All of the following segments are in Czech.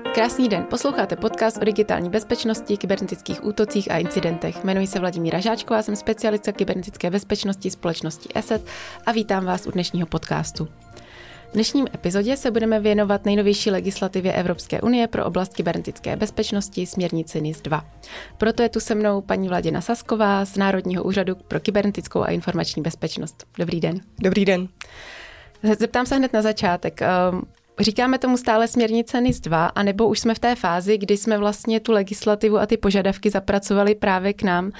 Krásný den, posloucháte podcast o digitální bezpečnosti, kybernetických útocích a incidentech. Jmenuji se Vladimíra Žáčková, jsem specialistka kybernetické bezpečnosti společnosti ESET a vítám vás u dnešního podcastu. V dnešním epizodě se budeme věnovat nejnovější legislativě Evropské unie pro oblast kybernetické bezpečnosti směrnici NIS 2. Proto je tu se mnou paní Vladěna Sasková z Národního úřadu pro kybernetickou a informační bezpečnost. Dobrý den. Dobrý den. Zeptám se hned na začátek. Říkáme tomu stále směrnice NIS 2, anebo už jsme v té fázi, kdy jsme vlastně tu legislativu a ty požadavky zapracovali právě k nám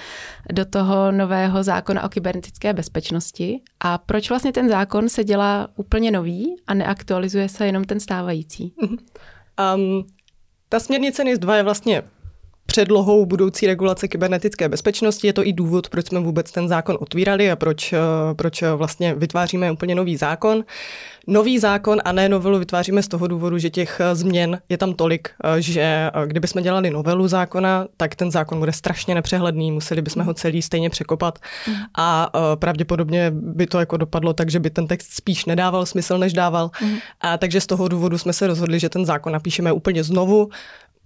do toho nového zákona o kybernetické bezpečnosti. A proč vlastně ten zákon se dělá úplně nový a neaktualizuje se jenom ten stávající? Um, ta směrnice NIS 2 je vlastně předlohou budoucí regulace kybernetické bezpečnosti. Je to i důvod, proč jsme vůbec ten zákon otvírali a proč, eh, proč vlastně vytváříme úplně nový zákon. Nový zákon a ne novelu vytváříme z toho důvodu, že těch eh, změn je tam tolik, eh, že kdybychom dělali novelu zákona, tak ten zákon bude strašně nepřehledný, museli bychom ho celý stejně překopat a pravděpodobně by to jako dopadlo tak, že by ten text spíš nedával smysl, než dával. Mm. A takže z toho důvodu jsme se rozhodli, že ten zákon napíšeme úplně znovu,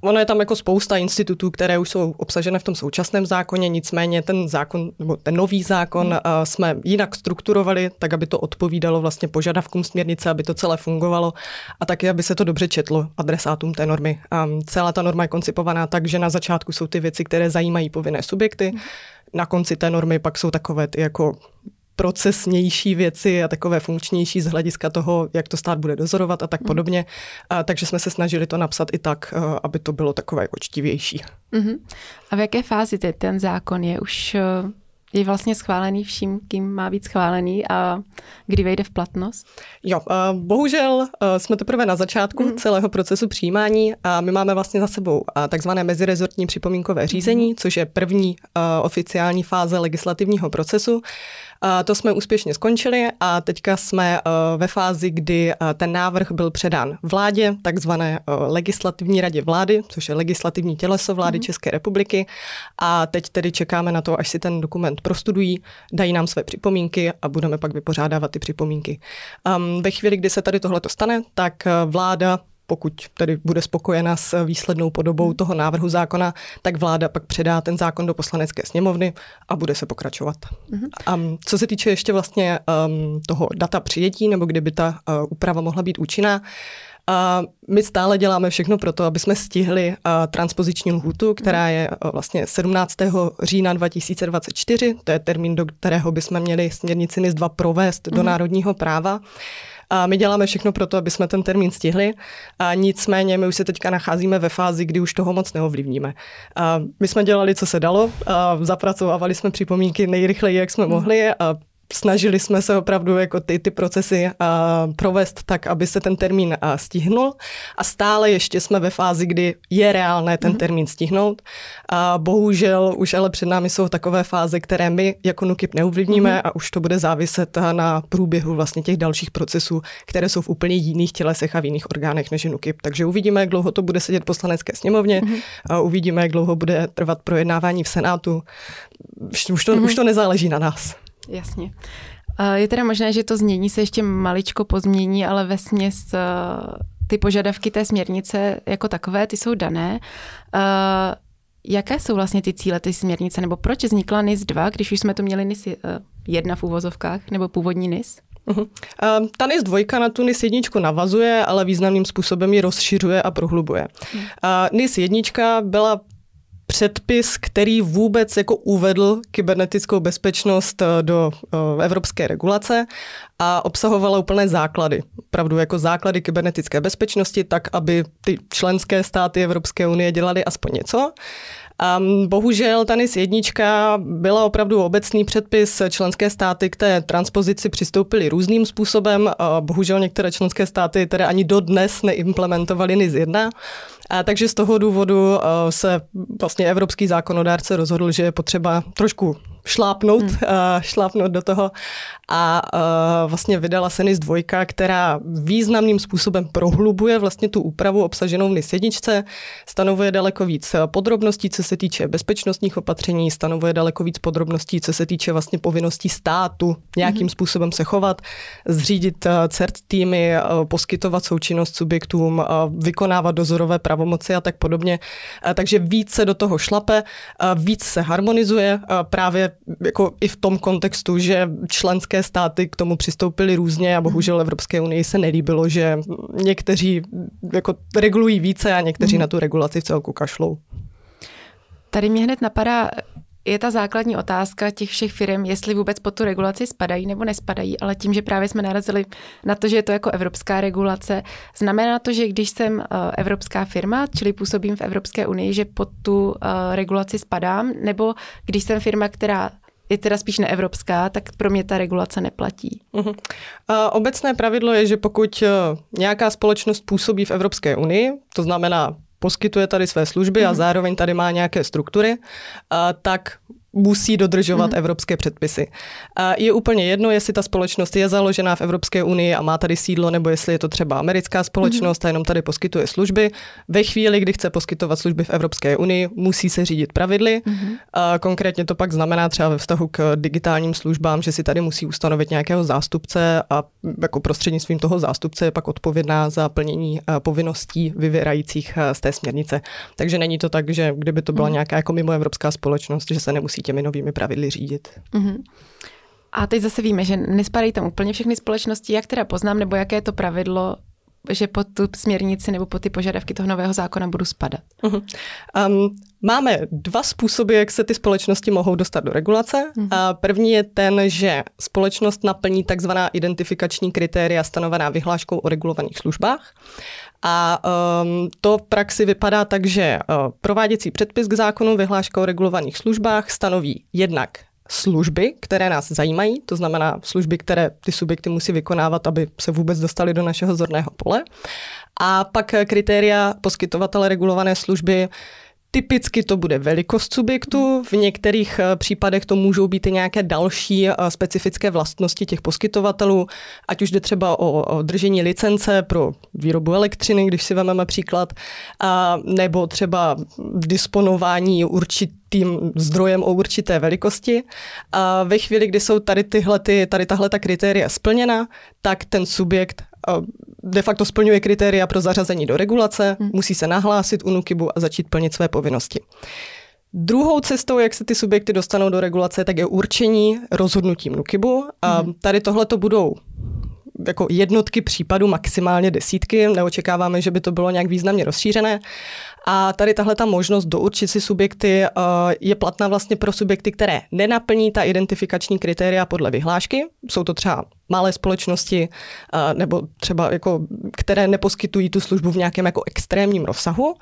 Ono je tam jako spousta institutů, které už jsou obsažené v tom současném zákoně, nicméně ten zákon, nebo ten nový zákon hmm. jsme jinak strukturovali, tak aby to odpovídalo vlastně požadavkům směrnice, aby to celé fungovalo a taky, aby se to dobře četlo adresátům té normy. A celá ta norma je koncipovaná tak, že na začátku jsou ty věci, které zajímají povinné subjekty, hmm. na konci té normy pak jsou takové ty jako procesnější věci a takové funkčnější z hlediska toho, jak to stát bude dozorovat a tak mm. podobně. A, takže jsme se snažili to napsat i tak, aby to bylo takové očtivější. Mm-hmm. A v jaké fázi teď ten zákon je? Už e, je vlastně schválený vším, kým má být schválený a kdy vejde v platnost? Jo, bohužel e, jsme teprve na začátku mm. celého procesu přijímání a my máme vlastně za sebou takzvané mezirezortní připomínkové řízení, mm. což je první oficiální fáze legislativního procesu. To jsme úspěšně skončili a teďka jsme eh, ve fázi, kdy eh, ten návrh byl předán vládě, takzvané eh, legislativní radě vlády, což je legislativní těleso vlády mm. České republiky. A teď tedy čekáme na to, až si ten dokument prostudují, dají nám své připomínky a budeme pak vypořádávat ty připomínky. Um, ve chvíli, kdy se tady tohle stane, tak vláda pokud tedy bude spokojena s výslednou podobou toho návrhu zákona, tak vláda pak předá ten zákon do poslanecké sněmovny a bude se pokračovat. Mm-hmm. A co se týče ještě vlastně um, toho data přijetí, nebo kdyby ta uh, úprava mohla být účinná, a my stále děláme všechno pro to, aby jsme stihli uh, transpoziční lhůtu, která je vlastně 17. října 2024, to je termín, do kterého bychom měli směrnici NIS 2 provést do národního práva. A my děláme všechno pro to, aby jsme ten termín stihli. A nicméně my už se teďka nacházíme ve fázi, kdy už toho moc neovlivníme. A my jsme dělali, co se dalo, a zapracovávali jsme připomínky nejrychleji, jak jsme mohli. A snažili jsme se opravdu jako ty, ty procesy uh, provést tak, aby se ten termín uh, stihnul a stále ještě jsme ve fázi, kdy je reálné ten mm-hmm. termín stihnout. A bohužel už ale před námi jsou takové fáze, které my jako NUKIP neuvlivníme mm-hmm. a už to bude záviset na průběhu vlastně těch dalších procesů, které jsou v úplně jiných tělesech a v jiných orgánech než NUKIP. Takže uvidíme, jak dlouho to bude sedět v poslanecké sněmovně, mm-hmm. a uvidíme, jak dlouho bude trvat projednávání v Senátu. Už to, mm-hmm. už to nezáleží na nás. Jasně. Je teda možné, že to změní se ještě maličko pozmění, ale ve směs ty požadavky té směrnice jako takové, ty jsou dané. Jaké jsou vlastně ty cíle ty směrnice, nebo proč vznikla NIS 2, když už jsme to měli NIS 1 v úvozovkách, nebo původní NIS? Uh-huh. Ta NIS 2 na tu NIS 1 navazuje, ale významným způsobem ji rozšiřuje a prohlubuje. Uh, NIS 1 byla předpis, který vůbec jako uvedl kybernetickou bezpečnost eh, do eh, evropské regulace a obsahovala úplné základy. Pravdu jako základy kybernetické bezpečnosti, tak aby ty členské státy Evropské unie dělaly aspoň něco. Um, bohužel ta NIS jednička byla opravdu obecný předpis. Členské státy k té transpozici přistoupily různým způsobem. Bohužel některé členské státy tedy ani dodnes neimplementovaly NIS 1. A takže z toho důvodu se vlastně evropský zákonodárce rozhodl, že je potřeba trošku šlápnout, hmm. uh, šlápnout do toho a uh, vlastně vydala se NIS 2, která významným způsobem prohlubuje vlastně tu úpravu obsaženou v NIS 1, stanovuje daleko víc podrobností, co se týče bezpečnostních opatření, stanovuje daleko víc podrobností, co se týče vlastně povinností státu nějakým hmm. způsobem se chovat, zřídit CERT týmy, poskytovat součinnost subjektům, vykonávat dozorové pravomoci a tak podobně. Takže víc se do toho šlape, víc se harmonizuje právě jako i v tom kontextu, že členské státy k tomu přistoupily různě a bohužel Evropské unii se nelíbilo, že někteří jako regulují více a někteří mm. na tu regulaci v celku kašlou. Tady mě hned napadá, je ta základní otázka těch všech firm, jestli vůbec pod tu regulaci spadají nebo nespadají, ale tím, že právě jsme narazili na to, že je to jako evropská regulace, znamená to, že když jsem eh, evropská firma, čili působím v Evropské unii, že pod tu eh, regulaci spadám, nebo když jsem firma, která je teda spíš neevropská, tak pro mě ta regulace neplatí. Uh-huh. A obecné pravidlo je, že pokud eh, nějaká společnost působí v Evropské unii, to znamená poskytuje tady své služby mm-hmm. a mhm. zároveň tady má nějaké struktury, tak musí dodržovat mm. evropské předpisy. A je úplně jedno, jestli ta společnost je založená v Evropské unii a má tady sídlo, nebo jestli je to třeba americká společnost mm. a jenom tady poskytuje služby. Ve chvíli, kdy chce poskytovat služby v Evropské unii, musí se řídit pravidly. Mm. A konkrétně to pak znamená třeba ve vztahu k digitálním službám, že si tady musí ustanovit nějakého zástupce a jako prostřednictvím toho zástupce je pak odpovědná za plnění povinností vyvěrajících z té směrnice. Takže není to tak, že kdyby to byla mm. nějaká jako mimo evropská společnost, že se nemusí těmi novými pravidly řídit. Mm-hmm. A teď zase víme, že nespadají tam úplně všechny společnosti. Jak teda poznám, nebo jaké je to pravidlo, že pod tu směrnici nebo pod ty požadavky toho nového zákona budu spadat? Uh-huh. Um, máme dva způsoby, jak se ty společnosti mohou dostat do regulace. Uh-huh. A první je ten, že společnost naplní takzvaná identifikační kritéria stanovená vyhláškou o regulovaných službách. A um, to v praxi vypadá tak, že uh, prováděcí předpis k zákonu vyhláška o regulovaných službách stanoví jednak služby, které nás zajímají, to znamená služby, které ty subjekty musí vykonávat, aby se vůbec dostali do našeho zorného pole. A pak kritéria poskytovatele regulované služby Typicky to bude velikost subjektu, v některých eh, případech to můžou být i nějaké další eh, specifické vlastnosti těch poskytovatelů, ať už jde třeba o, o držení licence pro výrobu elektřiny, když si vezmeme příklad, a, nebo třeba disponování určitým zdrojem o určité velikosti. A ve chvíli, kdy jsou tady tyhle, ty, tady tahle ta kritéria splněna, tak ten subjekt de facto splňuje kritéria pro zařazení do regulace, hmm. musí se nahlásit u NUKIBu a začít plnit své povinnosti. Druhou cestou, jak se ty subjekty dostanou do regulace, tak je určení rozhodnutím NUKIBu. A hmm. tady tohle to budou jako jednotky případů, maximálně desítky. Neočekáváme, že by to bylo nějak významně rozšířené. A tady tahle ta možnost dourčit si subjekty uh, je platná vlastně pro subjekty, které nenaplní ta identifikační kritéria podle vyhlášky. Jsou to třeba malé společnosti uh, nebo třeba jako, které neposkytují tu službu v nějakém jako extrémním rozsahu.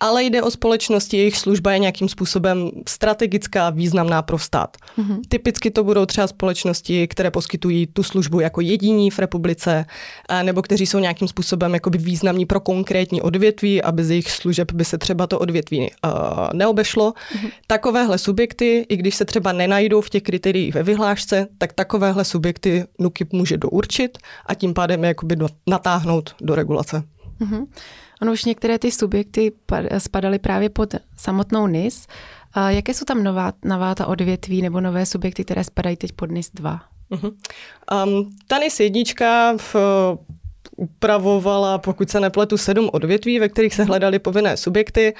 Ale jde o společnosti, jejich služba je nějakým způsobem strategická, významná pro stát. Mm-hmm. Typicky to budou třeba společnosti, které poskytují tu službu jako jediní v republice, nebo kteří jsou nějakým způsobem jakoby významní pro konkrétní odvětví, aby z jejich služeb by se třeba to odvětví uh, neobešlo. Mm-hmm. Takovéhle subjekty, i když se třeba nenajdou v těch kritériích ve vyhlášce, tak takovéhle subjekty NUKIP může dourčit a tím pádem je jakoby natáhnout do regulace. Mm-hmm. Ono už některé ty subjekty spadaly právě pod samotnou NIS. A jaké jsou tam nová, nová ta odvětví nebo nové subjekty, které spadají teď pod NIS 2? Uh-huh. Um, ta NIS jednička v, upravovala, pokud se nepletu, sedm odvětví, ve kterých se hledaly povinné subjekty.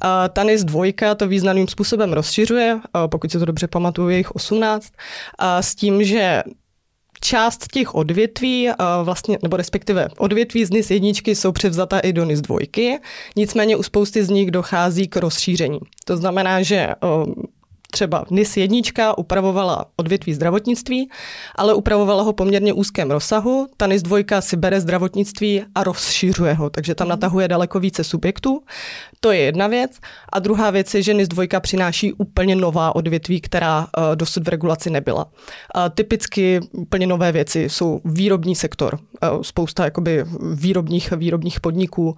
A TANIS dvojka to významným způsobem rozšiřuje, pokud se to dobře pamatuju, je jich 18, a s tím, že část těch odvětví, vlastně, nebo respektive odvětví z NIS jedničky jsou převzata i do NIS dvojky, nicméně u spousty z nich dochází k rozšíření. To znamená, že třeba NIS jednička upravovala odvětví zdravotnictví, ale upravovala ho poměrně úzkém rozsahu. Ta NIS dvojka si bere zdravotnictví a rozšiřuje ho, takže tam mhm. natahuje daleko více subjektů. To je jedna věc. A druhá věc je, že NIS dvojka přináší úplně nová odvětví, která uh, dosud v regulaci nebyla. Uh, typicky úplně nové věci jsou výrobní sektor, uh, spousta jakoby výrobních, výrobních podniků, uh,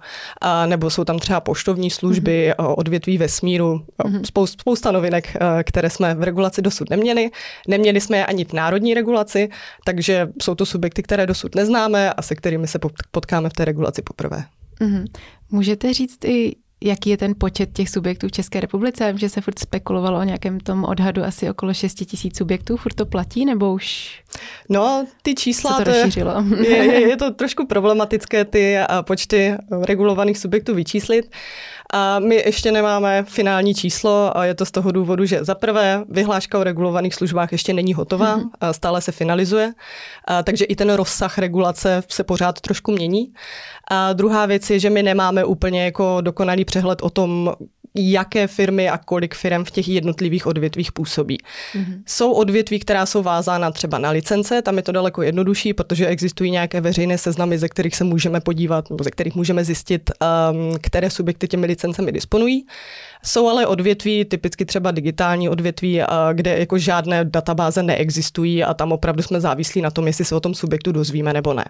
nebo jsou tam třeba poštovní služby, mm-hmm. odvětví vesmíru, uh, spousta, spousta novinek, které jsme v regulaci dosud neměli. Neměli jsme je ani v národní regulaci, takže jsou to subjekty, které dosud neznáme a se kterými se potkáme v té regulaci poprvé. Mm-hmm. Můžete říct i, jaký je ten počet těch subjektů v České republice? Já vím, že se furt spekulovalo o nějakém tom odhadu asi okolo 6 tisíc subjektů. Furt to platí nebo už No, ty čísla... Se to rozšířilo. Je, je, je to trošku problematické ty počty regulovaných subjektů vyčíslit. A my ještě nemáme finální číslo a je to z toho důvodu, že za prvé vyhláška o regulovaných službách ještě není hotová, mm-hmm. a stále se finalizuje, a takže i ten rozsah regulace se pořád trošku mění. A druhá věc je, že my nemáme úplně jako dokonalý přehled o tom, jaké firmy a kolik firm v těch jednotlivých odvětvích působí. Mm-hmm. Jsou odvětví, která jsou vázána třeba na licence, tam je to daleko jednodušší, protože existují nějaké veřejné seznamy, ze kterých se můžeme podívat, nebo ze kterých můžeme zjistit, um, které subjekty těmi licencemi disponují. Jsou ale odvětví, typicky třeba digitální odvětví, kde jako žádné databáze neexistují a tam opravdu jsme závislí na tom, jestli se o tom subjektu dozvíme nebo ne.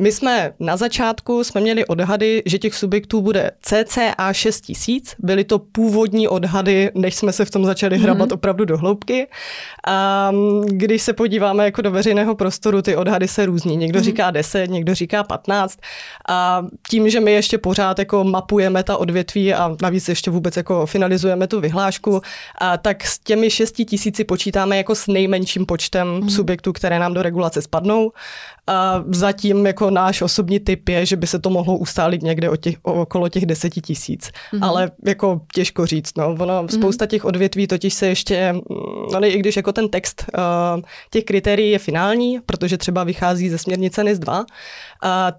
My jsme na začátku jsme měli odhady, že těch subjektů bude cca 6 tisíc. Byly to původní odhady, než jsme se v tom začali mm-hmm. hrabat opravdu do hloubky. A když se podíváme jako do veřejného prostoru, ty odhady se různí. Někdo mm-hmm. říká 10, někdo říká 15. A tím, že my ještě pořád jako mapujeme ta odvětví a navíc ještě vůbec jako finalizujeme tu vyhlášku, a tak s těmi 6 tisíci počítáme jako s nejmenším počtem mm-hmm. subjektů, které nám do regulace spadnou. A zatím jako náš osobní typ je, že by se to mohlo ustálit někde o těch, okolo těch deseti tisíc. Mm-hmm. Ale jako těžko říct. No. Ono, mm-hmm. spousta těch odvětví totiž se ještě, no i když jako ten text uh, těch kritérií je finální, protože třeba vychází ze směrnice NIS 2, uh,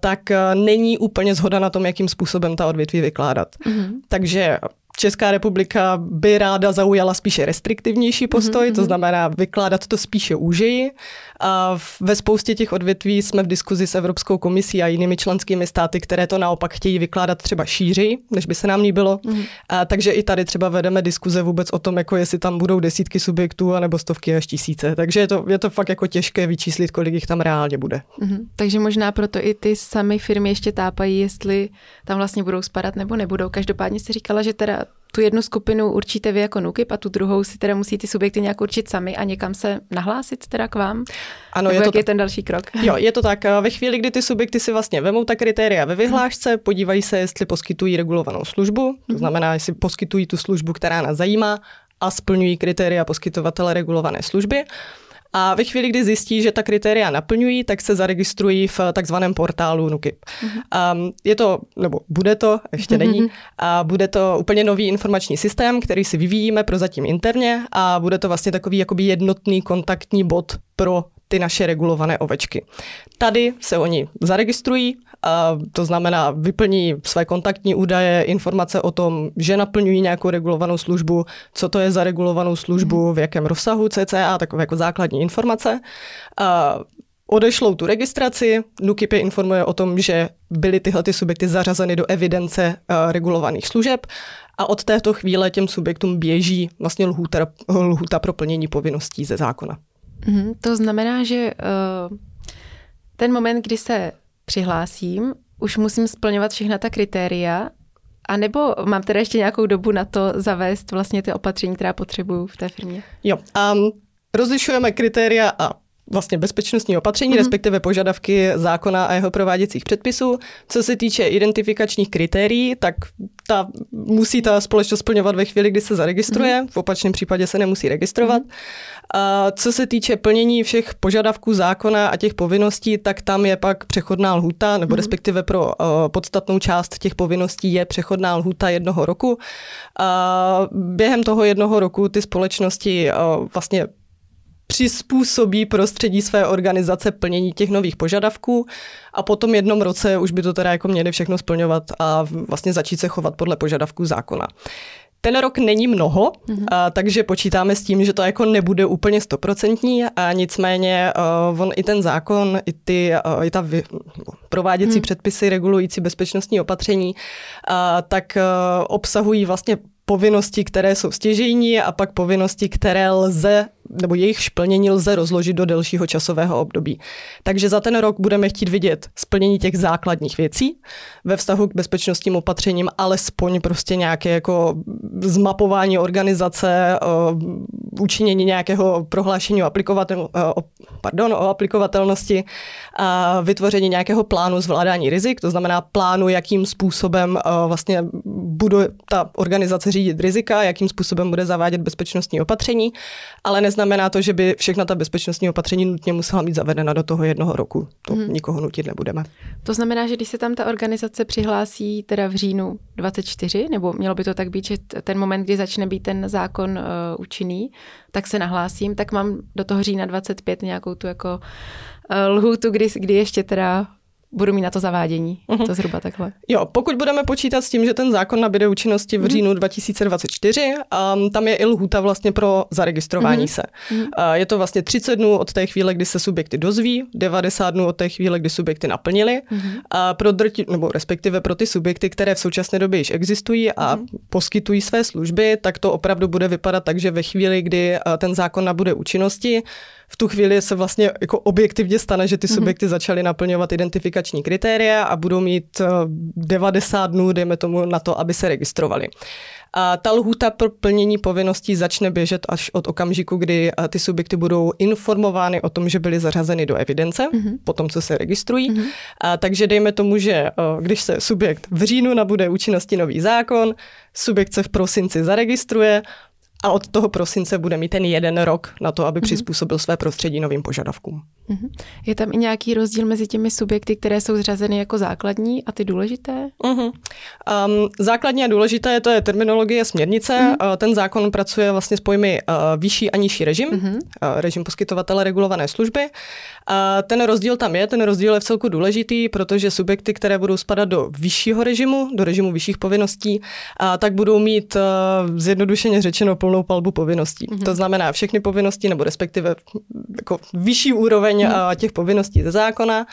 tak uh, není úplně zhoda na tom, jakým způsobem ta odvětví vykládat. Mm-hmm. Takže Česká republika by ráda zaujala spíše restriktivnější postoj, mm-hmm. to znamená vykládat to spíše úžeji. A ve spoustě těch odvětví jsme v diskuzi s Evropskou komisí a jinými členskými státy, které to naopak chtějí vykládat třeba šíři, než by se nám líbilo. Mm-hmm. A takže i tady třeba vedeme diskuze vůbec o tom, jako jestli tam budou desítky subjektů anebo stovky až tisíce. Takže je to, je to fakt jako těžké vyčíslit, kolik jich tam reálně bude. Mm-hmm. Takže možná proto i ty samy firmy ještě tápají, jestli tam vlastně budou spadat nebo nebudou. Každopádně si říkala, že teda tu jednu skupinu určíte vy jako NUKIP a tu druhou si teda musí ty subjekty nějak určit sami a někam se nahlásit teda k vám? Ano, Nebo je to je ten další krok? Jo, je to tak. Ve chvíli, kdy ty subjekty si vlastně vemou ta kritéria ve vyhlášce, podívají se, jestli poskytují regulovanou službu, to mhm. znamená, jestli poskytují tu službu, která nás zajímá a splňují kritéria poskytovatele regulované služby, a ve chvíli, kdy zjistí, že ta kritéria naplňují, tak se zaregistrují v takzvaném portálu NUKIP. Mm-hmm. Um, je to, nebo bude to, ještě mm-hmm. není, a bude to úplně nový informační systém, který si vyvíjíme pro zatím interně a bude to vlastně takový jakoby jednotný kontaktní bod pro ty naše regulované ovečky. Tady se oni zaregistrují, a to znamená vyplní své kontaktní údaje, informace o tom, že naplňují nějakou regulovanou službu, co to je za regulovanou službu, v jakém rozsahu CCA, takové jako základní informace. A odešlou tu registraci, NUKIP informuje o tom, že byly tyhle ty subjekty zařazeny do evidence regulovaných služeb a od této chvíle těm subjektům běží vlastně lhůta, lhůta pro plnění povinností ze zákona. Mm, to znamená, že uh, ten moment, kdy se přihlásím, už musím splňovat všechna ta kritéria, a nebo mám teda ještě nějakou dobu na to zavést vlastně ty opatření, která potřebuju v té firmě? Jo, um, rozlišujeme kritéria a vlastně bezpečnostní opatření, mm-hmm. respektive požadavky zákona a jeho prováděcích předpisů. Co se týče identifikačních kritérií, tak ta musí ta společnost splňovat ve chvíli, kdy se zaregistruje, mm-hmm. v opačném případě se nemusí registrovat. Mm-hmm. A co se týče plnění všech požadavků zákona a těch povinností, tak tam je pak přechodná lhuta, nebo mm-hmm. respektive pro uh, podstatnou část těch povinností je přechodná lhuta jednoho roku. A během toho jednoho roku ty společnosti uh, vlastně přizpůsobí prostředí své organizace plnění těch nových požadavků a po tom jednom roce už by to teda jako měli všechno splňovat a vlastně začít se chovat podle požadavků zákona. Ten rok není mnoho, mm-hmm. a, takže počítáme s tím, že to jako nebude úplně stoprocentní a nicméně uh, on i ten zákon, i, ty, uh, i ta vy, prováděcí mm. předpisy regulující bezpečnostní opatření, uh, tak uh, obsahují vlastně povinnosti, které jsou stěžejní a pak povinnosti, které lze nebo jejich splnění lze rozložit do delšího časového období. Takže za ten rok budeme chtít vidět splnění těch základních věcí ve vztahu k bezpečnostním opatřením, alespoň prostě nějaké jako zmapování organizace, učinění nějakého prohlášení o, aplikovatel, o, pardon, o aplikovatelnosti, a vytvoření nějakého plánu zvládání rizik, to znamená plánu, jakým způsobem vlastně bude ta organizace řídit rizika, jakým způsobem bude zavádět bezpečnostní opatření, ale neznamená neznamená to, že by všechna ta bezpečnostní opatření nutně musela být zavedena do toho jednoho roku. To hmm. nikoho nutit nebudeme. To znamená, že když se tam ta organizace přihlásí teda v říjnu 24, nebo mělo by to tak být, že ten moment, kdy začne být ten zákon uh, účinný, tak se nahlásím, tak mám do toho října 25 nějakou tu jako uh, lhůtu, kdy, kdy ještě teda budu mít na to zavádění. Uh-huh. To zhruba takhle. Jo, pokud budeme počítat s tím, že ten zákon nabíde účinnosti v uh-huh. říjnu 2024, um, tam je i lhuta vlastně pro zaregistrování uh-huh. se. Uh-huh. Uh, je to vlastně 30 dnů od té chvíle, kdy se subjekty dozví, 90 dnů od té chvíle, kdy subjekty naplnili. Uh-huh. A pro drti, nebo respektive pro ty subjekty, které v současné době již existují a uh-huh. poskytují své služby, tak to opravdu bude vypadat tak, že ve chvíli, kdy uh, ten zákon nabude účinnosti, v tu chvíli se vlastně jako objektivně stane, že ty mhm. subjekty mm-hmm. začaly naplňovat identifikační kritéria a budou mít 90 eh, dnů, dejme tomu, na to, aby se registrovali. A ta lhůta pro plnění povinností začne běžet až od okamžiku, kdy eh, ty subjekty budou informovány o tom, že byly zařazeny do evidence, mm-hmm. po tom, co se registrují. Mm-hmm. A, takže dejme tomu, že eh, když se subjekt v říjnu nabude účinnosti nový zákon, subjekt se v prosinci zaregistruje, a od toho prosince bude mít ten jeden rok na to, aby mm-hmm. přizpůsobil své prostředí novým požadavkům. Mm-hmm. Je tam i nějaký rozdíl mezi těmi subjekty, které jsou zřazeny jako základní a ty důležité? Mm-hmm. Um, základní a důležité to je terminologie směrnice. Mm-hmm. Uh, ten zákon pracuje vlastně s pojmy uh, vyšší a nižší režim, mm-hmm. uh, režim poskytovatele regulované služby. A ten rozdíl tam je, ten rozdíl je v celku důležitý, protože subjekty, které budou spadat do vyššího režimu, do režimu vyšších povinností, a tak budou mít uh, zjednodušeně řečeno plnou palbu povinností. Mm-hmm. To znamená všechny povinnosti, nebo respektive jako vyšší úroveň mm-hmm. těch povinností ze zákona.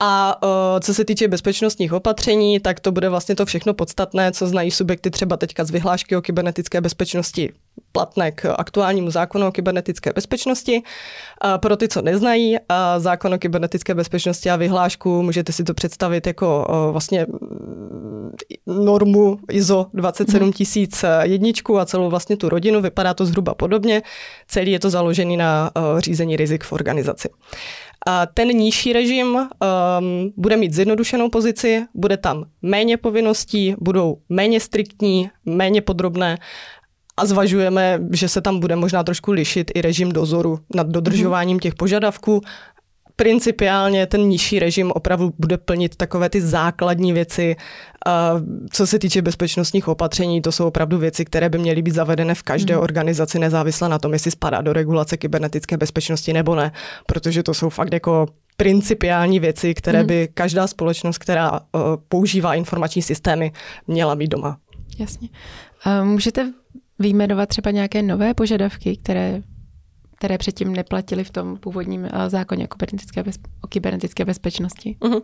A uh, co se týče bezpečnostních opatření, tak to bude vlastně to všechno podstatné, co znají subjekty třeba teďka z vyhlášky o kybernetické bezpečnosti platné k aktuálnímu zákonu o kybernetické bezpečnosti. A pro ty, co neznají zákon o kybernetické bezpečnosti a vyhlášku, můžete si to představit jako vlastně normu ISO 27001 a celou vlastně tu rodinu. Vypadá to zhruba podobně. Celý je to založený na uh, řízení rizik v organizaci. A ten nižší režim um, bude mít zjednodušenou pozici, bude tam méně povinností, budou méně striktní, méně podrobné a zvažujeme, že se tam bude možná trošku lišit i režim dozoru nad dodržováním těch požadavků principiálně ten nižší režim opravdu bude plnit takové ty základní věci. A co se týče bezpečnostních opatření, to jsou opravdu věci, které by měly být zavedené v každé hmm. organizaci nezávisle na tom, jestli spadá do regulace kybernetické bezpečnosti nebo ne, protože to jsou fakt jako principiální věci, které hmm. by každá společnost, která uh, používá informační systémy, měla mít doma. Jasně. Můžete vyjmenovat třeba nějaké nové požadavky, které které předtím neplatily v tom původním eh, zákoně o kybernetické, bez, o kybernetické bezpečnosti. Uh-huh.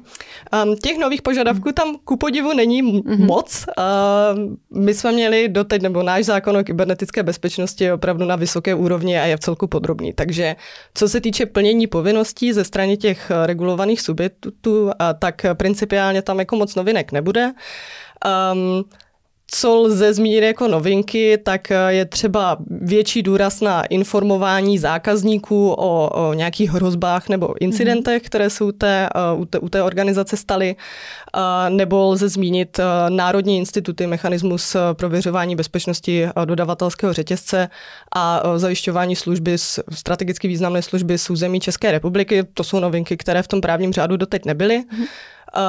Um, těch nových požadavků uh-huh. tam ku podivu není uh-huh. moc. Uh, my jsme měli doteď, nebo náš zákon o kybernetické bezpečnosti je opravdu na vysoké úrovni a je v celku podrobný. Takže co se týče plnění povinností ze strany těch eh, regulovaných subjektů, tak principiálně tam jako moc novinek nebude. Um, co lze zmínit jako novinky, tak eh, je třeba větší důraz na informování zákazníků o, o nějakých hrozbách nebo incidentech, mm-hmm. které se u té, eh, u té, u té organizace staly, eh, nebo lze zmínit Národní instituty, mechanismus prověřování bezpečnosti dodavatelského řetězce a zajišťování služby, strategicky významné služby z území České republiky. To jsou novinky, které v tom právním řádu doteď nebyly. Mm-hmm.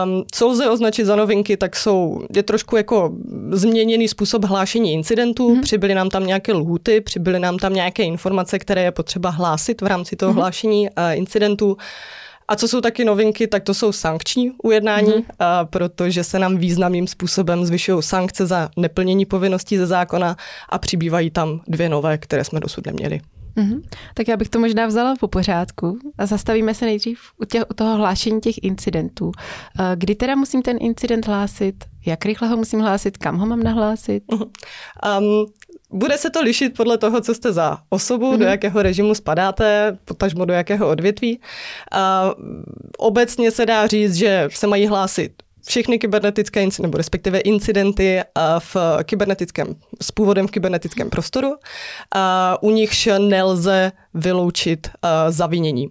Um, co lze označit za novinky, tak jsou, je trošku jako změněný způsob hlášení incidentů, mm-hmm. přibyly nám tam nějaké lhuty, přibyly nám tam nějaké informace, které je potřeba hlásit v rámci toho mm-hmm. hlášení uh, incidentů. A co jsou taky novinky, tak to jsou sankční ujednání, mm-hmm. a protože se nám významným způsobem zvyšují sankce za neplnění povinností ze zákona a přibývají tam dvě nové, které jsme dosud neměli. Mm-hmm. Tak já bych to možná vzala po pořádku a zastavíme se nejdřív u, těch, u toho hlášení těch incidentů. Eh, kdy teda musím ten incident hlásit, Jak rychle ho musím hlásit? Kam ho mám nahlásit? Um, bude se to lišit podle toho, co jste za osobu, mm-hmm. do jakého režimu spadáte, potažmo do jakého odvětví. Uh, obecně se dá říct, že se mají hlásit všechny kybernetické incidenty, nebo respektive incidenty v kybernetickém, s původem v kybernetickém prostoru, a u nichž nelze vyloučit zavinění.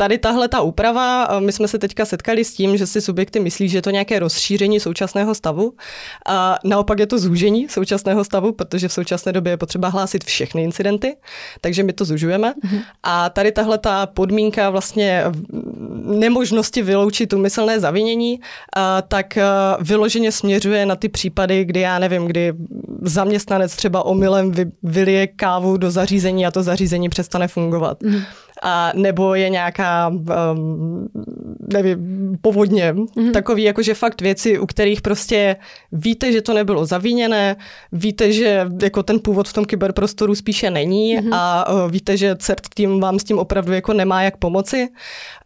Tady tahle ta úprava, my jsme se teďka setkali s tím, že si subjekty myslí, že je to nějaké rozšíření současného stavu. A naopak je to zúžení současného stavu, protože v současné době je potřeba hlásit všechny incidenty, takže my to zužujeme. Mm-hmm. A tady tahle ta podmínka vlastně nemožnosti vyloučit umyslné zavinění, tak vyloženě směřuje na ty případy, kdy já nevím, kdy zaměstnanec třeba omylem vylije kávu do zařízení a to zařízení přestane fungovat. Mm-hmm a nebo je nějaká, um, nevím, povodně. Mm-hmm. Takový jakože fakt věci, u kterých prostě víte, že to nebylo zavíněné, víte, že jako ten původ v tom kyberprostoru spíše není mm-hmm. a uh, víte, že CERT tým vám s tím opravdu jako nemá jak pomoci.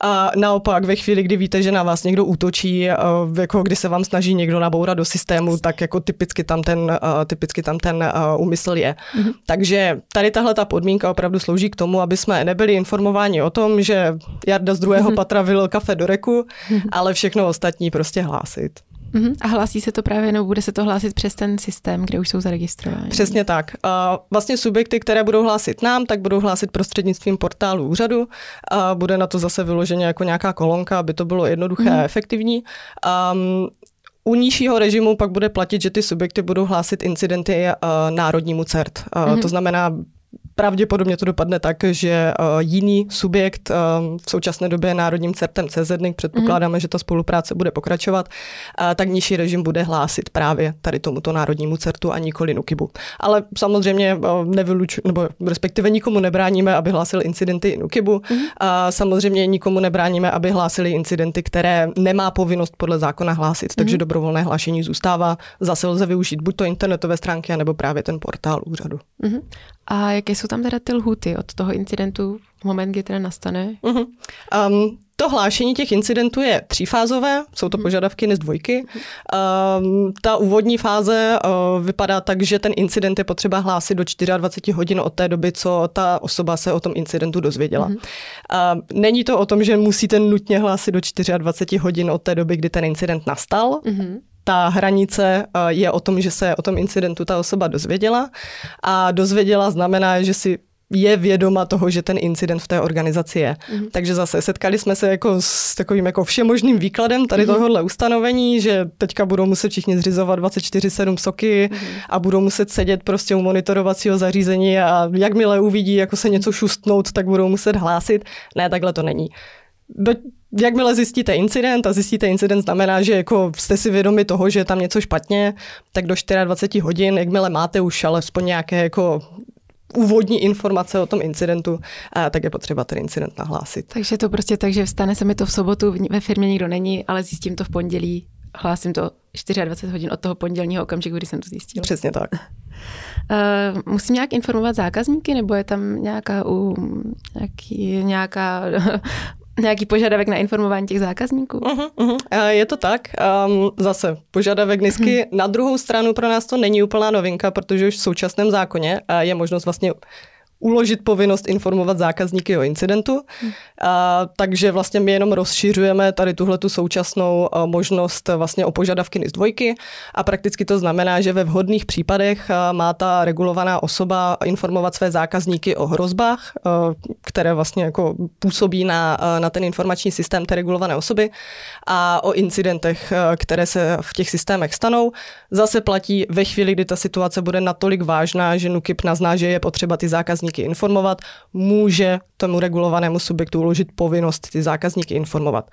A naopak ve chvíli, kdy víte, že na vás někdo útočí, uh, jako kdy se vám snaží někdo nabourat do systému, tak jako typicky tam ten, uh, typicky tam ten uh, úmysl je. Mm-hmm. Takže tady tahle ta podmínka opravdu slouží k tomu, aby jsme nebyli informováni informování o tom, že Jarda z druhého mhm. patra vylil kafe do reku, mhm. ale všechno ostatní prostě hlásit. Uh-huh. A hlásí se to právě, nebo bude se to hlásit přes ten systém, kde už jsou zaregistrováni? Přesně tak. A vlastně subjekty, které budou hlásit nám, tak budou hlásit prostřednictvím portálu úřadu a bude na to zase vyloženě jako nějaká kolonka, aby to bylo jednoduché uh-huh. a efektivní. Um, u nižšího režimu pak bude platit, že ty subjekty budou hlásit incidenty uh, národnímu CERT. Uh, mm-hmm. To znamená, Pravděpodobně to dopadne tak, že uh, jiný subjekt, uh, v současné době národním CERTem CZNIC, předpokládáme, mm-hmm. že ta spolupráce bude pokračovat, uh, tak nižší režim bude hlásit právě tady tomuto národnímu CERTu a nikoli NUKIBu. Ale samozřejmě uh, nevyluč, nebo respektive nikomu nebráníme, aby hlásil incidenty NUKIBu. Mm-hmm. A samozřejmě nikomu nebráníme, aby hlásili incidenty, které nemá povinnost podle zákona hlásit, mm-hmm. takže dobrovolné hlášení zůstává. Zase lze využít buď to internetové stránky, nebo právě ten portál úřadu. Mm-hmm. A jaké jsou tam teda ty lhuty od toho incidentu v moment, kdy teda nastane? Uh-huh. Um, to hlášení těch incidentů je třífázové, jsou to mhm. požadavky NIS dvojky. Um, ta úvodní fáze uh, vypadá tak, že ten incident je potřeba hlásit do 24 hodin od té doby, co ta osoba se o tom incidentu dozvěděla. Uh-huh. Uh, není to o tom, že musíte nutně hlásit do 24 hodin od té doby, kdy ten incident nastal. Uh-huh ta hranice eh, je o tom, že se o tom incidentu ta osoba dozvěděla a dozvěděla znamená, že si je vědoma toho, že ten incident v té organizaci je. Mm-hmm. Takže zase setkali jsme se jako s takovým jako všemožným výkladem tady mm-hmm. tohohle ustanovení, že teďka budou muset všichni zřizovat 24-7 soky mm-hmm. a budou muset sedět prostě u monitorovacího zařízení a jakmile uvidí, jako se něco šustnout, tak budou muset hlásit. Ne, takhle to není. Do, jakmile zjistíte incident a zjistíte incident znamená, že jako jste si vědomi toho, že je tam něco špatně, tak do 24 hodin, jakmile máte už alespoň nějaké jako úvodní informace o tom incidentu, a tak je potřeba ten incident nahlásit. Takže to prostě tak, že vstane se mi to v sobotu, ve firmě nikdo není, ale zjistím to v pondělí, hlásím to 24 hodin od toho pondělního okamžiku, kdy jsem to zjistil. Přesně tak. Uh, musím nějak informovat zákazníky, nebo je tam nějaká, u, nějaký, nějaká nějaký požadavek na informování těch zákazníků? Uh-huh, uh-huh. Je to tak. Um, zase požadavek NISky. Uh-huh. Na druhou stranu pro nás to není úplná novinka, protože už v současném zákoně je možnost vlastně uložit povinnost informovat zákazníky o incidentu. Hmm. A, takže vlastně my jenom rozšiřujeme tady tuhle tu současnou možnost vlastně o požadavky NIS dvojky a prakticky to znamená, že ve vhodných případech má ta regulovaná osoba informovat své zákazníky o hrozbách, které vlastně jako působí na, na ten informační systém té regulované osoby a o incidentech, které se v těch systémech stanou. Zase platí ve chvíli, kdy ta situace bude natolik vážná, že NUKIP nazná, že je potřeba ty zákazníky zákazníky informovat, může tomu regulovanému subjektu uložit povinnost ty zákazníky informovat.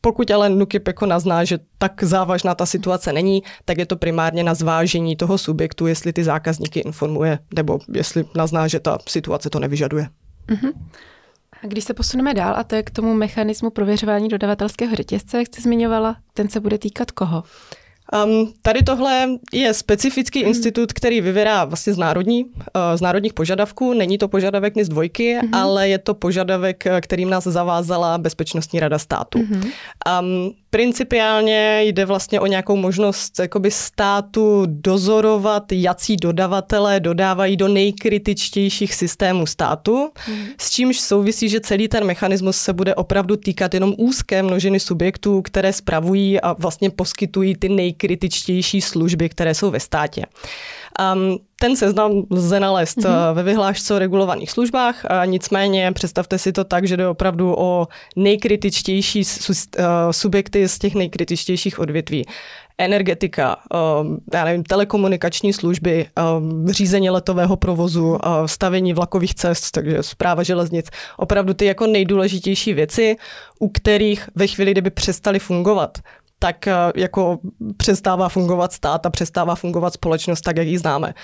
Pokud ale NUKIP jako nazná, že tak závažná ta situace není, tak je to primárně na zvážení toho subjektu, jestli ty zákazníky informuje, nebo jestli nazná, že ta situace to nevyžaduje. Uh-huh. A když se posuneme dál, a to je k tomu mechanismu prověřování dodavatelského řetězce, jak jste zmiňovala, ten se bude týkat koho? Um, tady tohle je specifický mm. institut, který vyvěrá vlastně z, národní, uh, z národních požadavků. Není to požadavek NIS dvojky, mm-hmm. ale je to požadavek, kterým nás zavázala Bezpečnostní rada státu. Mm-hmm. Um, Principiálně jde vlastně o nějakou možnost jakoby státu dozorovat, jací dodavatelé dodávají do nejkritičtějších systémů státu, hmm. s čímž souvisí, že celý ten mechanismus se bude opravdu týkat jenom úzké množiny subjektů, které spravují a vlastně poskytují ty nejkritičtější služby, které jsou ve státě. Um, ten seznam lze nalézt mm-hmm. ve vyhlášce o regulovaných službách, a nicméně představte si to tak, že jde opravdu o nejkritičtější eh, subjekty z těch nejkritičtějších odvětví. Energetika, um, já nevím, telekomunikační služby, um, řízení letového provozu, stavení vlakových cest, takže zpráva železnic. Opravdu ty jako nejdůležitější věci, u kterých ve chvíli, kdyby přestali fungovat, tak eh, jako přestává fungovat stát a přestává fungovat společnost tak, jak ji známe.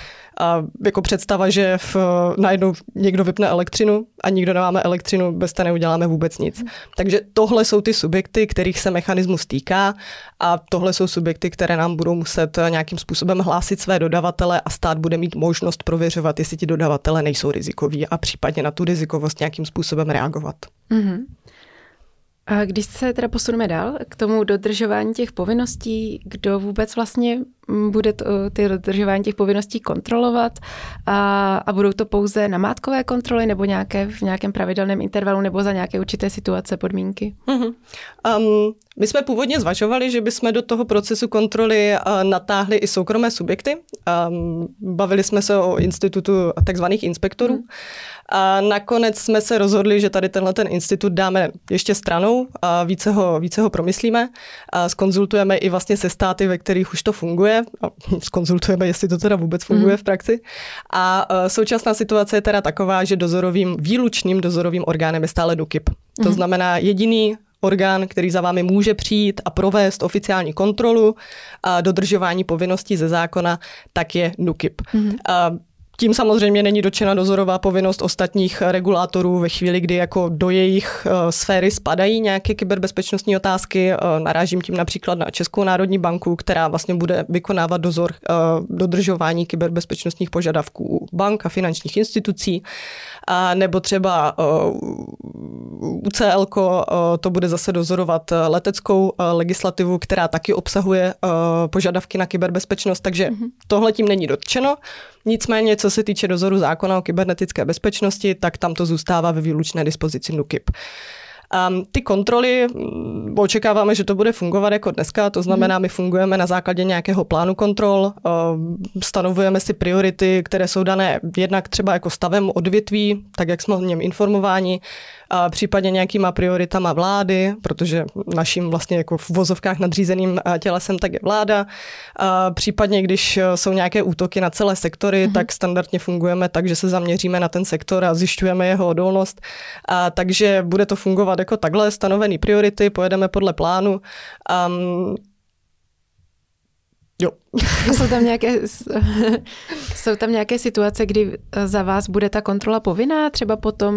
A jako představa, že v, najednou někdo vypne elektřinu a nikdo nemáme elektřinu, bez té neuděláme vůbec nic. Hmm. Takže tohle jsou ty subjekty, kterých se mechanismus týká a tohle jsou subjekty, které nám budou muset nějakým způsobem hlásit své dodavatele a stát bude mít možnost prověřovat, jestli ti dodavatele nejsou rizikoví a případně na tu rizikovost nějakým způsobem reagovat. Mm-hmm. A když se teda posuneme dál k tomu dodržování těch povinností, kdo vůbec vlastně bude to, ty dodržování těch povinností kontrolovat a, a budou to pouze namátkové kontroly nebo nějaké v nějakém pravidelném intervalu nebo za nějaké určité situace, podmínky? Mm-hmm. Um, my jsme původně zvažovali, že bychom do toho procesu kontroly uh, natáhli i soukromé subjekty. Um, bavili jsme se o institutu takzvaných inspektorů. Mm. A nakonec jsme se rozhodli, že tady tenhle ten institut dáme ještě stranou a více ho, více ho promyslíme. A skonzultujeme i vlastně se státy, ve kterých už to funguje. A skonzultujeme, jestli to teda vůbec funguje mm. v praxi. A uh, současná situace je teda taková, že dozorovým, výlučným dozorovým orgánem je stále DUKIP. To mm. znamená jediný orgán, který za vámi může přijít a provést oficiální kontrolu a dodržování povinností ze zákona, tak je NUKIP. Mm-hmm. A tím samozřejmě není dočena dozorová povinnost ostatních regulátorů ve chvíli, kdy jako do jejich uh, sféry spadají nějaké kyberbezpečnostní otázky. Uh, narážím tím například na Českou národní banku, která vlastně bude vykonávat dozor dodržování kyberbezpečnostních požadavků bank a finančních institucí. A nebo třeba UCL to bude zase dozorovat leteckou legislativu, která taky obsahuje požadavky na kyberbezpečnost, takže mm-hmm. tohle tím není dotčeno. Nicméně, co se týče dozoru zákona o kybernetické bezpečnosti, tak tam to zůstává ve výlučné dispozici NUKIP. Um, ty kontroly, očekáváme, že to bude fungovat jako dneska, to znamená, my fungujeme na základě nějakého plánu kontrol, uh, stanovujeme si priority, které jsou dané jednak třeba jako stavem odvětví, tak jak jsme o něm informováni, a případně nějakýma prioritama vlády, protože naším vlastně jako v vozovkách nadřízeným tělesem tak je vláda. A případně, když jsou nějaké útoky na celé sektory, mm-hmm. tak standardně fungujeme tak, že se zaměříme na ten sektor a zjišťujeme jeho odolnost. A takže bude to fungovat jako takhle, stanovený priority, pojedeme podle plánu. Um, Jo. jsou, tam nějaké, jsou tam nějaké situace, kdy za vás bude ta kontrola povinná, třeba potom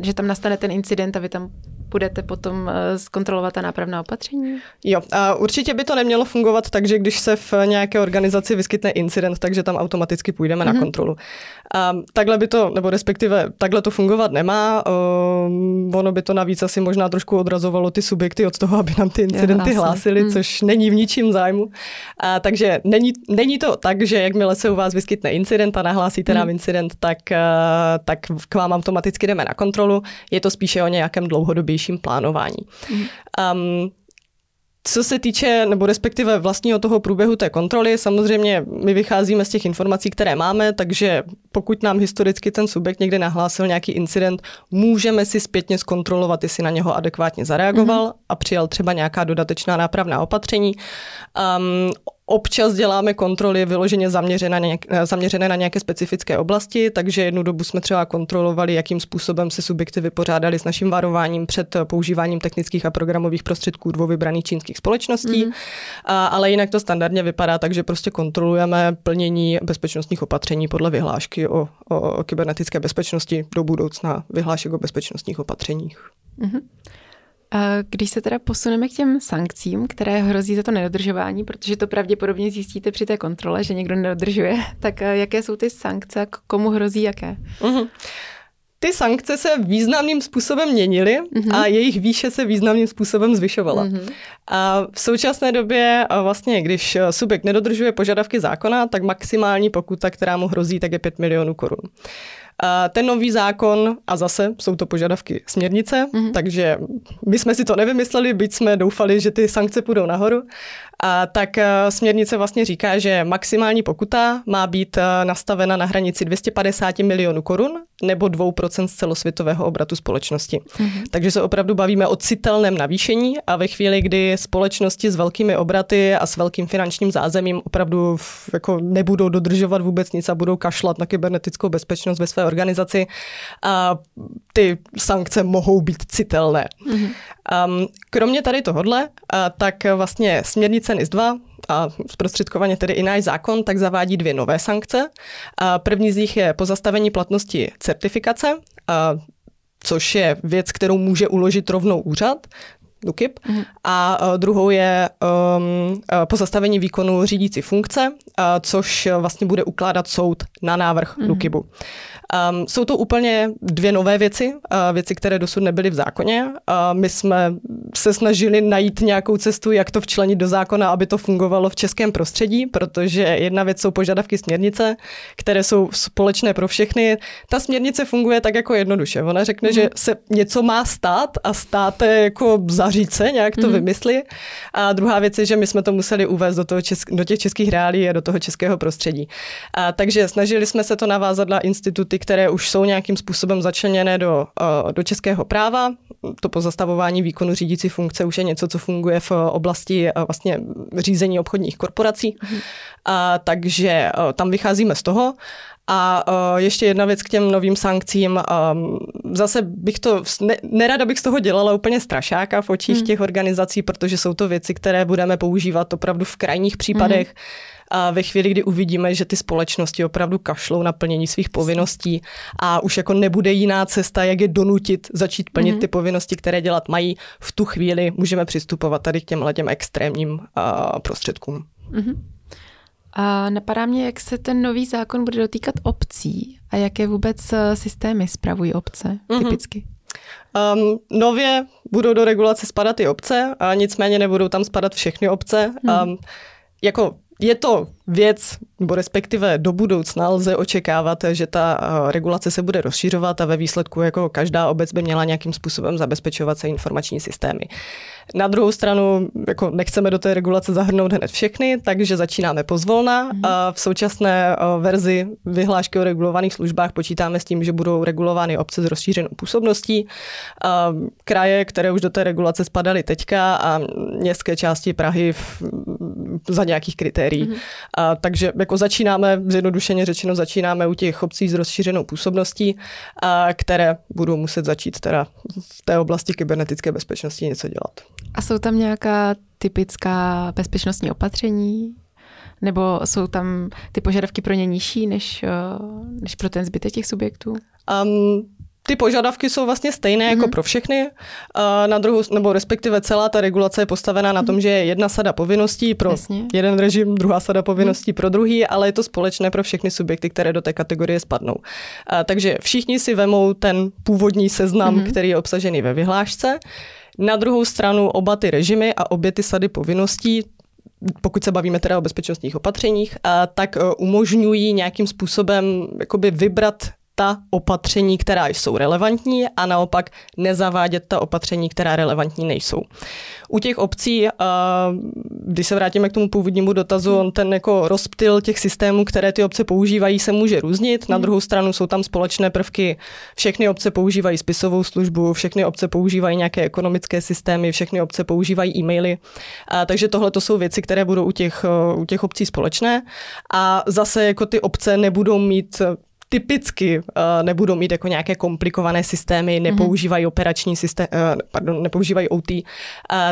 že tam nastane ten incident a vy tam budete potom eh, zkontrolovat ta nápravná opatření? Jo, a určitě by to nemělo fungovat tak, že když se v nějaké organizaci vyskytne incident, takže tam automaticky půjdeme mm-hmm. na mhm. kontrolu. A takhle by to, nebo respektive takhle to fungovat nemá. Um, ono by to navíc asi možná trošku odrazovalo ty subjekty od toho, aby nám ty incidenty hlásili, mm. což není v ničím zájmu. A, takže není, není to tak, že jakmile se u vás vyskytne incident a nahlásíte mm. nám incident, tak, uh, tak k vám automaticky jdeme na kontrolu. Je to spíše o nějakém dlouhodobějším plánování. Mm. Um, co se týče, nebo respektive vlastního toho průběhu té kontroly, samozřejmě my vycházíme z těch informací, které máme, takže pokud nám historicky ten subjekt někde nahlásil nějaký incident, můžeme si zpětně zkontrolovat, jestli na něho adekvátně zareagoval mm-hmm. a přijal třeba nějaká dodatečná nápravná opatření. Um, Občas děláme kontroly vyloženě zaměřené na, nějak, zaměřené na nějaké specifické oblasti, takže jednu dobu jsme třeba kontrolovali, jakým způsobem se subjekty vypořádali s naším varováním před používáním technických a programových prostředků dvou vybraných čínských společností. Mm-hmm. A, ale jinak to standardně vypadá tak, že prostě kontrolujeme plnění bezpečnostních opatření podle vyhlášky o, o, o kybernetické bezpečnosti do budoucna, vyhlášek o bezpečnostních opatřeních. Mm-hmm. Když se teda posuneme k těm sankcím, které hrozí za to nedodržování, protože to pravděpodobně zjistíte při té kontrole, že někdo nedodržuje, tak jaké jsou ty sankce, komu hrozí jaké? Uh-huh. ty sankce se významným způsobem měnily mm-hmm. a jejich výše se významným způsobem zvyšovala. Mm-hmm. A v současné době vlastně, když subjekt nedodržuje požadavky zákona, tak maximální pokuta, která mu hrozí, tak je 5 milionů korun. Ten nový zákon, a zase jsou to požadavky směrnice, mm-hmm. takže my jsme si to nevymysleli, byť jsme doufali, že ty sankce půjdou nahoru, a tak eh, směrnice vlastně říká, že maximální pokuta má být eh, nastavena na hranici 250 milionů korun nebo 2% z celosvětového obratu společnosti. Mm-hmm. Takže se opravdu bavíme o citelném navýšení a ve chvíli, kdy společnosti s velkými obraty a s velkým finančním zázemím opravdu jako nebudou dodržovat vůbec nic a budou kašlat na kybernetickou bezpečnost ve své organizaci, a ty sankce mohou být citelné. Mm-hmm. Um, kromě tady tohodle, tak vlastně směrnice NIS 2 a zprostředkovaně tedy i náš zákon, tak zavádí dvě nové sankce. A první z nich je pozastavení platnosti certifikace, a což je věc, kterou může uložit rovnou úřad, UKIP. Mm. A druhou je um, pozastavení výkonu řídící funkce, což vlastně bude ukládat soud na návrh mm. UKIPu. Um, jsou to úplně dvě nové věci, uh, věci, které dosud nebyly v zákoně. Uh, my jsme se snažili najít nějakou cestu, jak to včlenit do zákona, aby to fungovalo v českém prostředí, protože jedna věc jsou požadavky směrnice, které jsou společné pro všechny. Ta směrnice funguje tak jako jednoduše. Ona řekne, mm. že se něco má stát a státe jako zaříct se, nějak to mm. vymyslí. A druhá věc je, že my jsme to museli uvést do, toho česk- do těch českých reálí a do toho českého prostředí. A, takže snažili jsme se to navázat na instituty, které už jsou nějakým způsobem začleněné do, eh, do českého práva. To pozastavování výkonu řídící funkce už je něco, co funguje v oblasti eh, vlastně řízení obchodních korporací. A, takže eh, tam vycházíme z toho. A uh, ještě jedna věc k těm novým sankcím. Um, zase bych to, ne, nerada bych z toho dělala úplně strašáka v očích hmm. těch organizací, protože jsou to věci, které budeme používat opravdu v krajních případech. Hmm a ve chvíli, kdy uvidíme, že ty společnosti opravdu kašlou na plnění svých povinností a už jako nebude jiná cesta, jak je donutit začít plnit mm-hmm. ty povinnosti, které dělat mají, v tu chvíli můžeme přistupovat tady k těm těm extrémním uh, prostředkům. Mm-hmm. A napadá mě, jak se ten nový zákon bude dotýkat obcí a jaké vůbec eh, systémy spravují obce mm-hmm. typicky. Um, nově budou do regulace spadat i obce, a nicméně nebudou tam spadat všechny obce. Mm. Um, jako je to věc, nebo respektive do budoucna lze očekávat, že ta eh, regulace se bude rozšiřovat a ve výsledku jako každá obec by měla nějakým způsobem zabezpečovat se informační systémy. Na druhou stranu jako nechceme do té regulace zahrnout hned všechny, takže začínáme pozvolna. Mm. A v současné eh, verzi vyhlášky o regulovaných službách počítáme s tím, že budou regulovány obce s rozšířenou působností. A kraje, které už do té regulace spadaly teďka a městské části Prahy v, za nějakých kritérií. Mm. A, takže jako začínáme, zjednodušeně řečeno, začínáme u těch obcí s rozšířenou působností, a, které budou muset začít teda v té oblasti kybernetické bezpečnosti něco dělat. A jsou tam nějaká typická bezpečnostní opatření? Nebo jsou tam ty požadavky pro ně nižší než, eh, než pro ten zbytek těch subjektů? Um, ty požadavky jsou vlastně stejné mm-hmm. jako mhm. pro všechny. Na druhou, nebo respektive celá ta regulace je postavená na tom, mhm. že je jedna sada povinností pro Jasně. jeden režim, druhá sada povinností mm-hmm. pro druhý, ale je to společné pro všechny subjekty, které do té kategorie spadnou. Takže všichni si vemou ten původní seznam, mm-hmm. který je obsažený ve vyhlášce. Na druhou stranu oba ty režimy a obě ty sady povinností pokud se bavíme teda o bezpečnostních opatřeních, tak e, umožňují nějakým způsobem jakoby vybrat ta opatření, která jsou relevantní a naopak nezavádět ta opatření, která relevantní nejsou. U těch obcí, když se vrátíme k tomu původnímu dotazu, on ten jako rozptyl těch systémů, které ty obce používají, se může různit. Na hmm. druhou stranu jsou tam společné prvky. Všechny obce používají spisovou službu, všechny obce používají nějaké ekonomické systémy, všechny obce používají e-maily. takže tohle to jsou věci, které budou u těch, u těch obcí společné. A zase jako ty obce nebudou mít typicky uh, nebudou mít jako nějaké komplikované systémy, mhm. nepoužívají mm-hmm. operační systém, uh, pardon, nepoužívají OT, uh,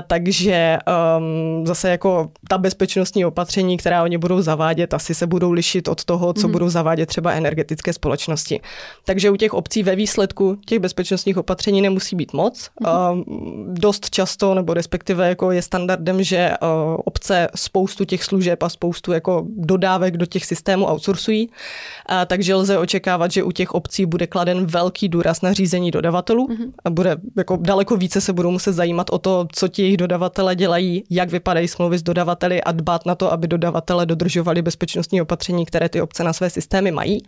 takže um, zase jako ta bezpečnostní opatření, která oni budou zavádět, asi se budou lišit od toho, co mm-hmm. budou zavádět třeba energetické společnosti. Takže u těch obcí ve výsledku těch bezpečnostních opatření nemusí být moc. Mm-hmm. Uh, dost často, nebo respektive jako je standardem, že uh, obce spoustu těch služeb a spoustu jako dodávek do těch systémů outsourcují, uh, takže lze očekávat, že u těch obcí bude kladen velký důraz na řízení dodavatelů mm-hmm. a bude jako daleko více se budou muset zajímat o to, co ti jejich dodavatele dělají, jak vypadají smlouvy s dodavateli a dbát na to, aby dodavatele dodržovali bezpečnostní opatření, které ty obce na své systémy mají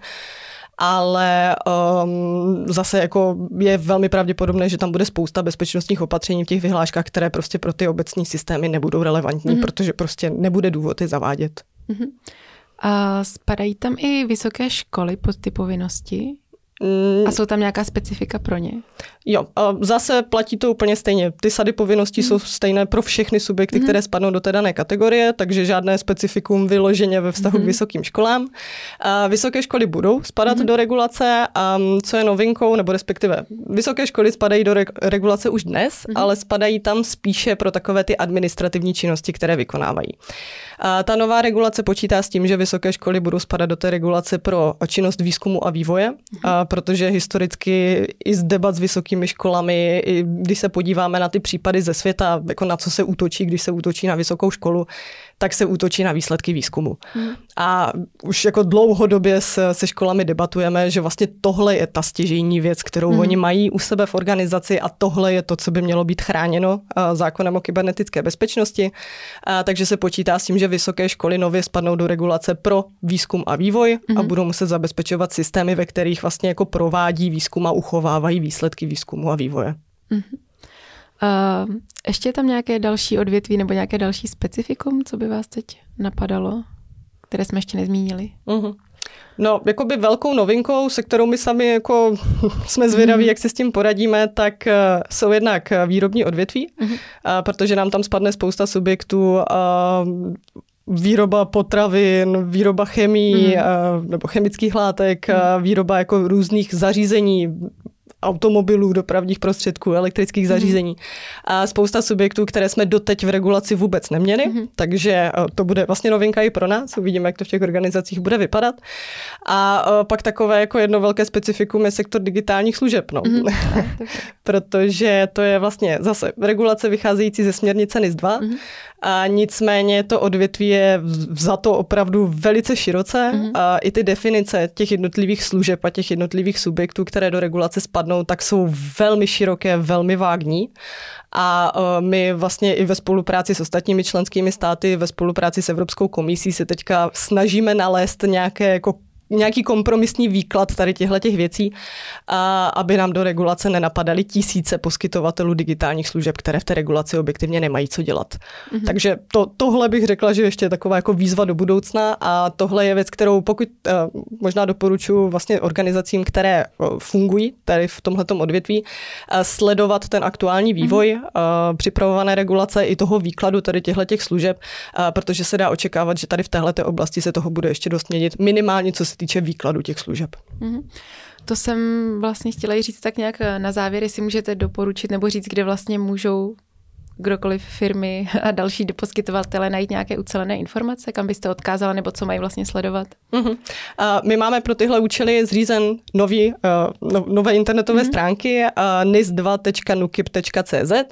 ale um, zase jako je velmi pravděpodobné, že tam bude spousta bezpečnostních opatření v těch vyhláškách, které prostě pro ty obecní systémy nebudou relevantní, mm-hmm. protože prostě nebude důvod je zavádět. Mm-hmm. A spadají tam i vysoké školy pod ty povinnosti? Mm. A jsou tam nějaká specifika pro ně? Jo, a zase platí to úplně stejně. Ty sady povinností mm. jsou stejné pro všechny subjekty, mm. které spadnou do té dané kategorie, takže žádné specifikum vyloženě ve vztahu mm. k vysokým školám. A vysoké školy budou spadat mm. do regulace a co je novinkou, nebo respektive vysoké školy spadají do regulace už dnes, mm. ale spadají tam spíše pro takové ty administrativní činnosti, které vykonávají. A ta nová regulace počítá s tím, že vysoké školy budou spadat do té regulace pro činnost výzkumu a vývoje, mm. a protože historicky i z debat s vysokými školami, i když se podíváme na ty případy ze světa, jako na co se útočí, když se útočí na vysokou školu, tak se útočí na výsledky výzkumu. Hmm. A už jako dlouhodobě se, se školami debatujeme, že vlastně tohle je ta stěžejní věc, kterou hmm. oni mají u sebe v organizaci a tohle je to, co by mělo být chráněno zákonem o kybernetické bezpečnosti. A, takže se počítá s tím, že vysoké školy nově spadnou do regulace pro výzkum a vývoj hmm. a budou muset zabezpečovat systémy, ve kterých vlastně jako provádí výzkum a uchovávají výsledky výzkumu a vývoje. Hmm. Uh, ještě je tam nějaké další odvětví nebo nějaké další specifikum, co by vás teď napadalo, které jsme ještě nezmínili? Uh-huh. No, jakoby velkou novinkou, se kterou my sami jako jsme zvědaví, mm. jak si s tím poradíme, tak uh, jsou jednak výrobní odvětví, mm. protože nám tam spadne spousta subjektů, výroba potravin, výroba chemii mm. nebo chemických látek, mm. výroba jako různých zařízení, automobilů, dopravních prostředků, elektrických mm-hmm. zařízení a spousta subjektů, které jsme doteď v regulaci vůbec neměli, mm-hmm. takže eh, to bude vlastně novinka i pro nás, uvidíme, jak to v těch organizacích bude vypadat. A eh, pak takové jako jedno velké specifikum je sektor digitálních služeb, no. Mm-hmm. protože to je vlastně zase regulace vycházející ze směrnice NIS 2, mm-hmm. A nicméně to odvětví je za to opravdu velice široce mm-hmm. a i ty definice těch jednotlivých služeb a těch jednotlivých subjektů, které do regulace spadnou, tak jsou velmi široké, velmi vágní. A e, my vlastně i ve spolupráci s ostatními členskými státy, ve spolupráci s Evropskou komisí se teďka snažíme nalézt nějaké jako nějaký kompromisní výklad tady těchto těch věcí, a aby nám do regulace nenapadaly tisíce poskytovatelů digitálních služeb, které v té regulaci objektivně nemají co dělat. Mm-hmm. Takže to, tohle bych řekla, že ještě je taková jako výzva do budoucna a tohle je věc, kterou pokud uh, možná doporučuji vlastně organizacím, které uh, fungují tady v tomhletom odvětví, uh, sledovat ten aktuální vývoj, mm-hmm. připravované regulace i toho výkladu tady těchto těch služeb, protože se dá očekávat, že tady v téhle oblasti se toho bude ještě dost měnit, minimálně co se týče výkladu těch služeb. Mm-hmm. To jsem vlastně chtěla říct tak nějak na závěr, jestli můžete doporučit nebo říct, kde vlastně můžou kdokoliv firmy a další poskytovatele najít nějaké ucelené informace, kam byste odkázala nebo co mají vlastně sledovat? Uh-huh. Uh, my máme pro tyhle účely zřízen nový, uh, no, nové internetové uh-huh. stránky uh, nis2.nukip.cz. Uh,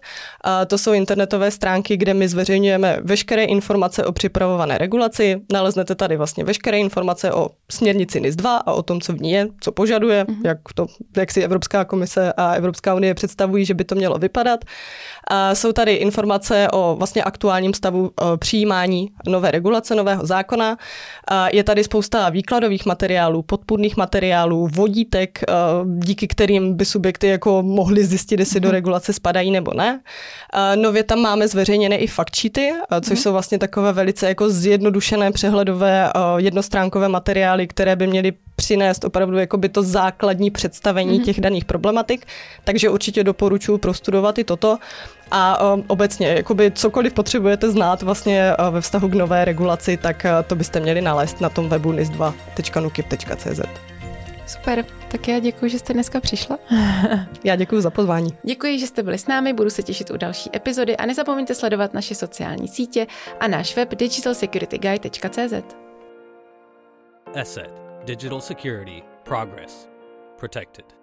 to jsou internetové stránky, kde my zveřejňujeme veškeré informace o připravované regulaci. Naleznete tady vlastně veškeré informace o směrnici NIS2 a o tom, co v ní je, co požaduje, uh-huh. jak, to, jak si Evropská komise a Evropská unie představují, že by to mělo vypadat. Uh, jsou tady informace o vlastně aktuálním stavu eh, přijímání nové regulace, nového zákona. Je tady spousta výkladových materiálů, podpůrných materiálů, vodítek, eh, díky kterým by subjekty jako mohly zjistit, jestli do mhm. regulace spadají nebo ne. Nově tam máme zveřejněné i faktčíty, eh, což mhm. jsou vlastně takové velice jako zjednodušené přehledové jednostránkové materiály, které by měly přinést opravdu jakoby to základní představení mm-hmm. těch daných problematik, takže určitě doporučuji prostudovat i toto. A um, obecně, jakoby cokoliv potřebujete znát vlastně uh, ve vztahu k nové regulaci, tak uh, to byste měli nalézt na tom webu nis2.nukip.cz. Super, tak já děkuji, že jste dneska přišla. já děkuji za pozvání. Děkuji, že jste byli s námi, budu se těšit u další epizody a nezapomeňte sledovat naše sociální sítě a náš web digitalsecurityguide.cz. Asset. Digital security. Progress. Protected.